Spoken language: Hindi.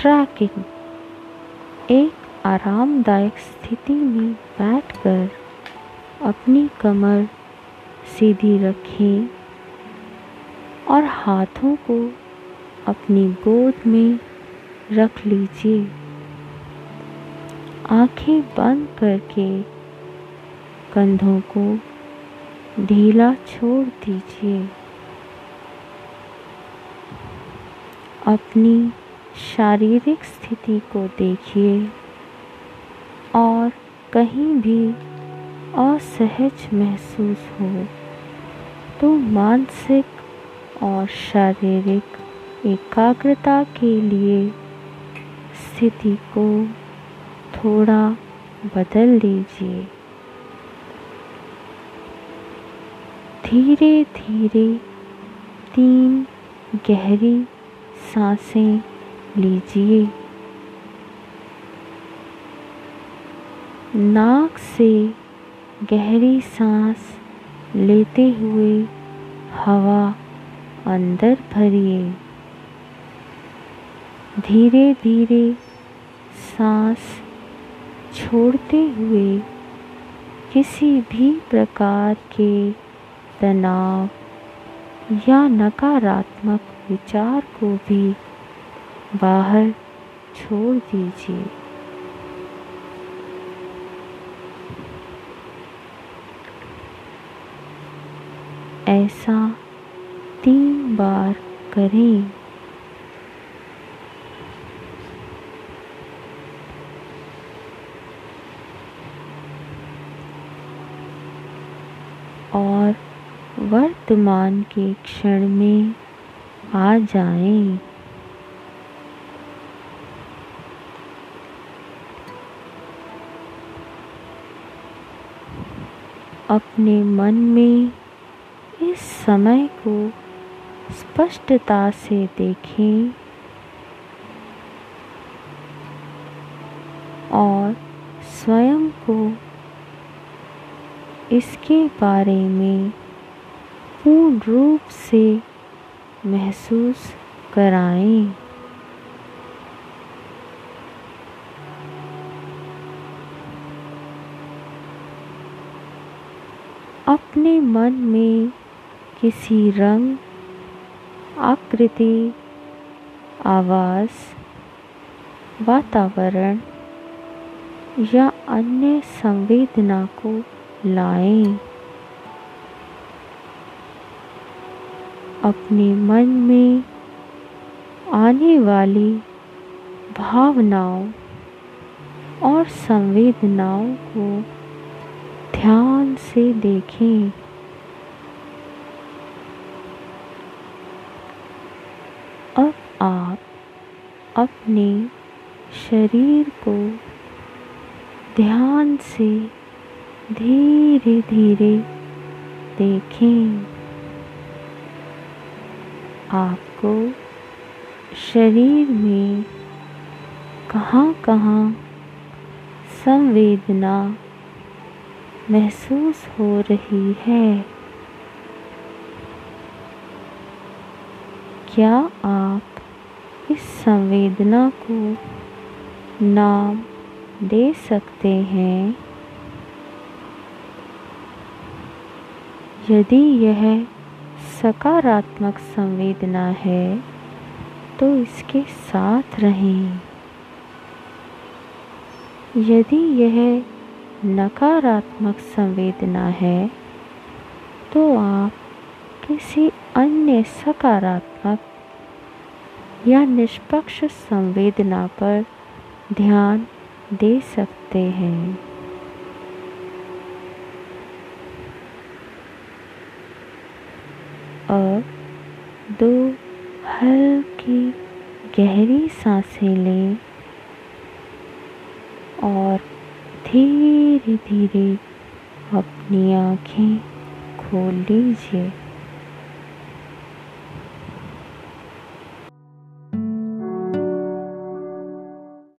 ट्रैकिंग। एक आरामदायक स्थिति में बैठकर अपनी कमर सीधी रखें और हाथों को अपनी गोद में रख लीजिए। आँखें बंद करके कंधों को ढीला छोड़ दीजिए। अपनी शारीरिक स्थिति को देखिए और कहीं भी असहज महसूस हो तो मानसिक और शारीरिक एकाग्रता के लिए स्थिति को थोड़ा बदल लीजिए। धीरे धीरे तीन गहरी साँसें लीजिए। नाक से गहरी सांस लेते हुए हवा अंदर भरिए। धीरे धीरे सांस छोड़ते हुए किसी भी प्रकार के तनाव या नकारात्मक विचार को भी बाहर छोड़ दीजिए ऐसा तीन बार करें और वर्तमान के क्षण में आ जाएँ। अपने मन में इस समय को स्पष्टता से देखें और स्वयं को इसके बारे में पूर्ण रूप से महसूस कराएँ। अपने मन में किसी रंग, आकृति, आवाज़, वातावरण या अन्य संवेदना को लाएँ। अपने मन में आने वाली भावनाओं और संवेदनाओं को ध्यान से देखें। अब आप अपने शरीर को ध्यान से धीरे धीरे देखें। आपको शरीर में कहाँ कहाँ संवेदना महसूस हो रही है। क्या आप इस संवेदना को नाम दे सकते हैं? यदि यह सकारात्मक संवेदना है तो इसके साथ रहें। यदि यह नकारात्मक संवेदना है तो आप किसी अन्य सकारात्मक या निष्पक्ष संवेदना पर ध्यान दे सकते हैं। अब दो हल्की गहरी साँसें लें और धीरे धीरे अपनी आँखें खोल लीजिए।